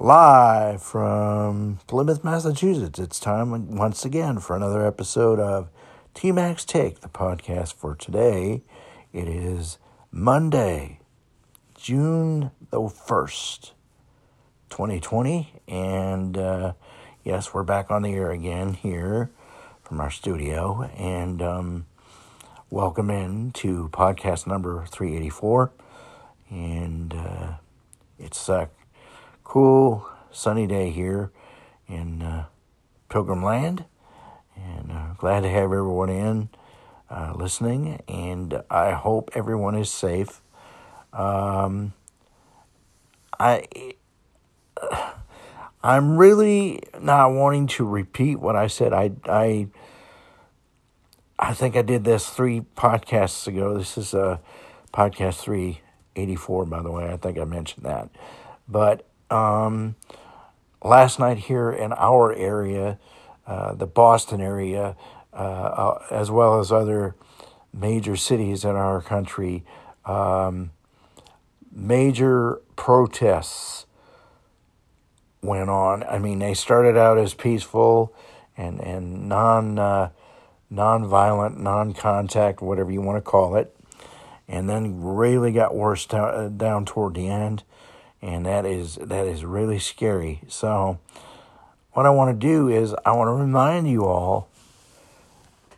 Live from Plymouth, Massachusetts, it's time once again for another episode of TMAC's Take, the podcast for today. It is Monday, June the 1st, 2020. And uh, yes, we're back on the air again here from our studio. And um, welcome in to podcast number 384. And uh, it's uh, cool sunny day here in uh, Pilgrim Land, and uh, glad to have everyone in uh, listening. And I hope everyone is safe. Um, I I'm really not wanting to repeat what I said. I I I think I did this three podcasts ago. This is uh, podcast three eighty four, by the way. I think I mentioned that, but um, last night here in our area, uh, the Boston area, uh, uh, as well as other major cities in our country, um, major protests went on. I mean, they started out as peaceful and and non uh, non-violent, non-contact, whatever you want to call it, and then really got worse down, down toward the end and that is that is really scary. So what I want to do is I want to remind you all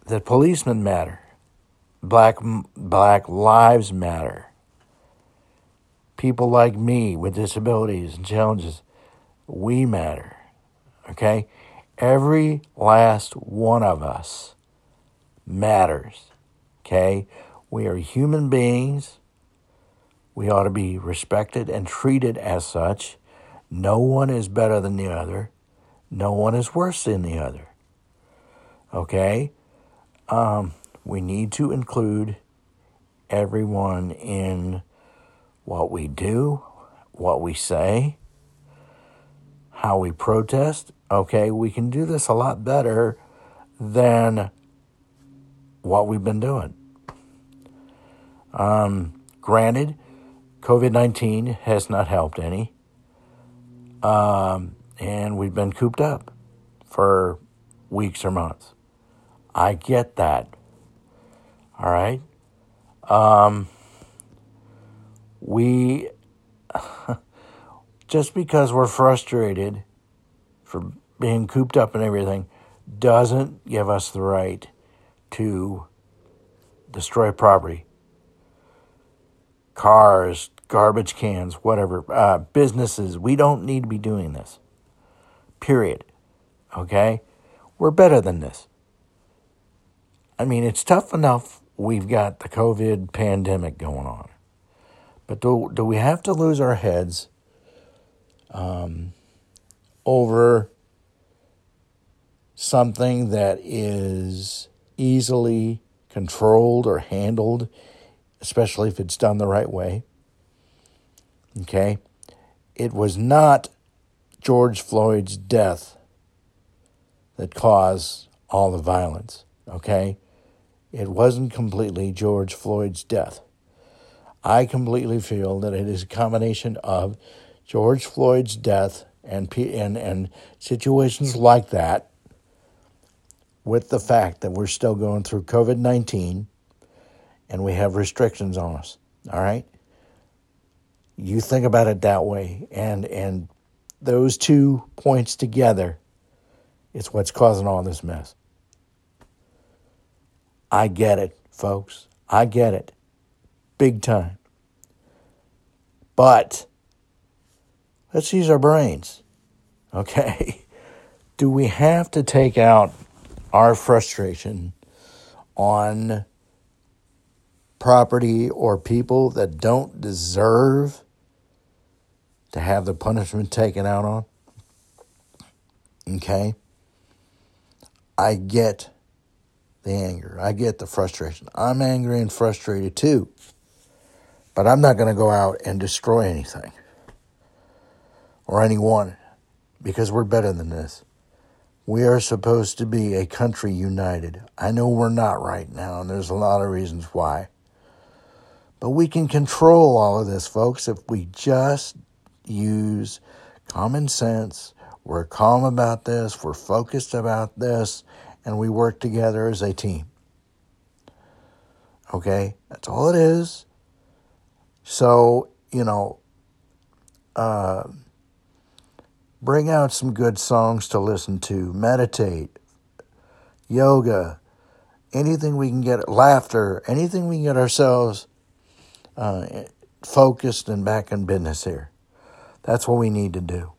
that policemen matter. Black black lives matter. People like me with disabilities and challenges, we matter. Okay? Every last one of us matters. Okay? We are human beings we ought to be respected and treated as such. No one is better than the other. No one is worse than the other. Okay? Um, we need to include everyone in what we do, what we say, how we protest. Okay, we can do this a lot better than what we've been doing. Um, granted, COVID 19 has not helped any. Um, and we've been cooped up for weeks or months. I get that. All right. Um, we, just because we're frustrated for being cooped up and everything, doesn't give us the right to destroy property cars, garbage cans, whatever, uh, businesses. We don't need to be doing this. Period. Okay? We're better than this. I mean, it's tough enough we've got the COVID pandemic going on. But do, do we have to lose our heads um, over something that is easily controlled or handled especially if it's done the right way. Okay? It was not George Floyd's death that caused all the violence. Okay? It wasn't completely George Floyd's death. I completely feel that it is a combination of George Floyd's death and and and situations like that with the fact that we're still going through COVID-19 and we have restrictions on us. All right? You think about it that way and and those two points together it's what's causing all this mess. I get it, folks. I get it. Big time. But let's use our brains. Okay? Do we have to take out our frustration on property or people that don't deserve to have the punishment taken out on. Okay? I get the anger. I get the frustration. I'm angry and frustrated too. But I'm not going to go out and destroy anything or anyone because we're better than this. We are supposed to be a country united. I know we're not right now, and there's a lot of reasons why. But we can control all of this, folks, if we just use common sense. We're calm about this. We're focused about this. And we work together as a team. Okay? That's all it is. So, you know, uh, bring out some good songs to listen to, meditate, yoga, anything we can get, laughter, anything we can get ourselves uh, focused and back in business here. That's what we need to do.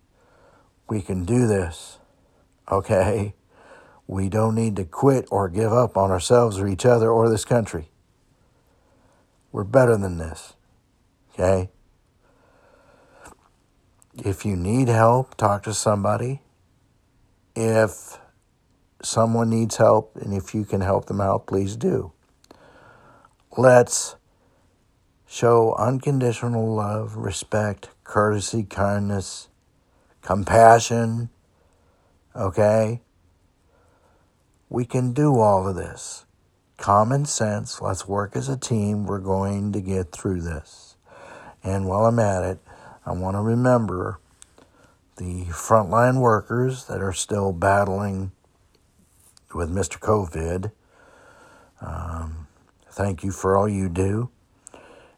We can do this, okay? We don't need to quit or give up on ourselves or each other or this country. We're better than this, okay? If you need help, talk to somebody. If someone needs help and if you can help them out, please do. Let's show unconditional love, respect, courtesy, kindness, compassion. Okay? We can do all of this. Common sense. Let's work as a team. We're going to get through this. And while I'm at it, I want to remember the frontline workers that are still battling with Mr. COVID. Um, thank you for all you do.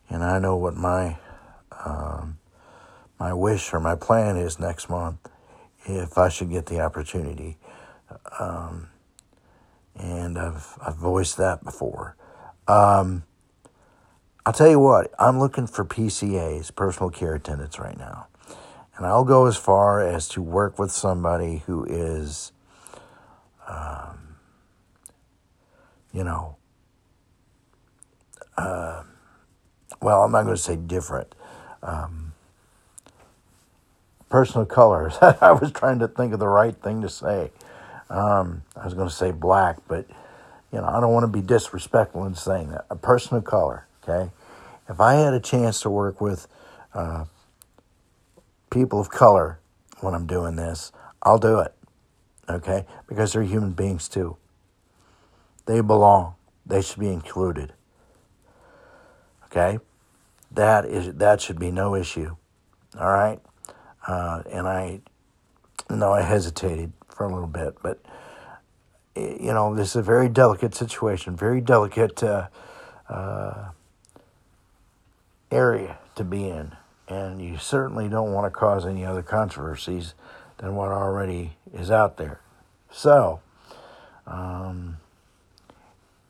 And I know what my um, my wish or my plan is next month if I should get the opportunity. Um, and I've I've voiced that before. Um, I'll tell you what, I'm looking for PCAs, personal care attendants, right now. And I'll go as far as to work with somebody who is um, you know, uh, well, I'm not going to say different. Um, personal colors. I was trying to think of the right thing to say. Um, I was going to say black, but you know, I don't want to be disrespectful in saying that. A person of color, okay? If I had a chance to work with uh, people of color when I'm doing this, I'll do it okay? Because they're human beings too. They belong. They should be included. Okay? That is that should be no issue. All right? Uh, and I know I hesitated for a little bit, but you know, this is a very delicate situation, very delicate uh, uh, area to be in. And you certainly don't want to cause any other controversies than what already is out there. So, um,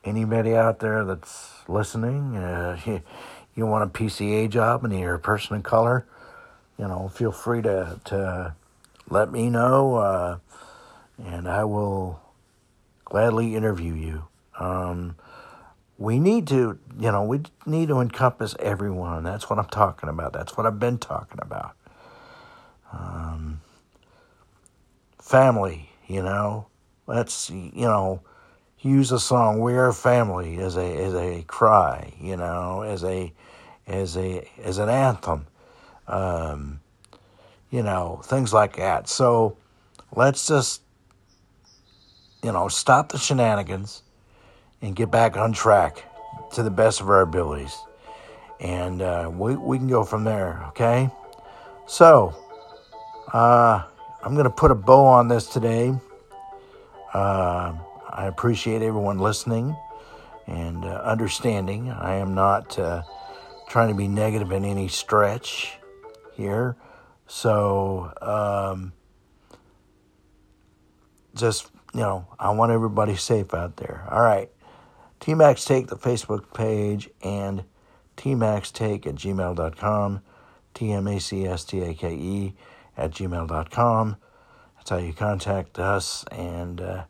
anybody out there that's listening, uh, you, you want a PCA job and you're a person of color, you know, feel free to, to let me know, uh, and I will gladly interview you. Um, we need to, you know, we need to encompass everyone. That's what I'm talking about. That's what I've been talking about. Um, family, you know. Let's, you know, use a song "We Are Family" as a as a cry, you know, as a as a as an anthem, um, you know, things like that. So let's just, you know, stop the shenanigans and get back on track to the best of our abilities, and uh, we we can go from there. Okay, so. Uh, I'm going to put a bow on this today. Uh, I appreciate everyone listening and uh, understanding. I am not uh, trying to be negative in any stretch here. So, um, just, you know, I want everybody safe out there. All right. TMAC's Take, the Facebook page, and TMAC's Take at gmail.com. T M A C S T A K E at gmail.com. That's how you contact us. And uh,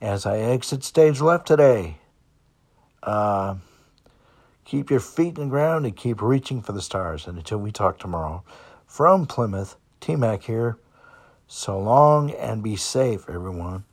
as I exit stage left today, uh, keep your feet in the ground and keep reaching for the stars. And until we talk tomorrow, from Plymouth, T Mac here. So long and be safe, everyone.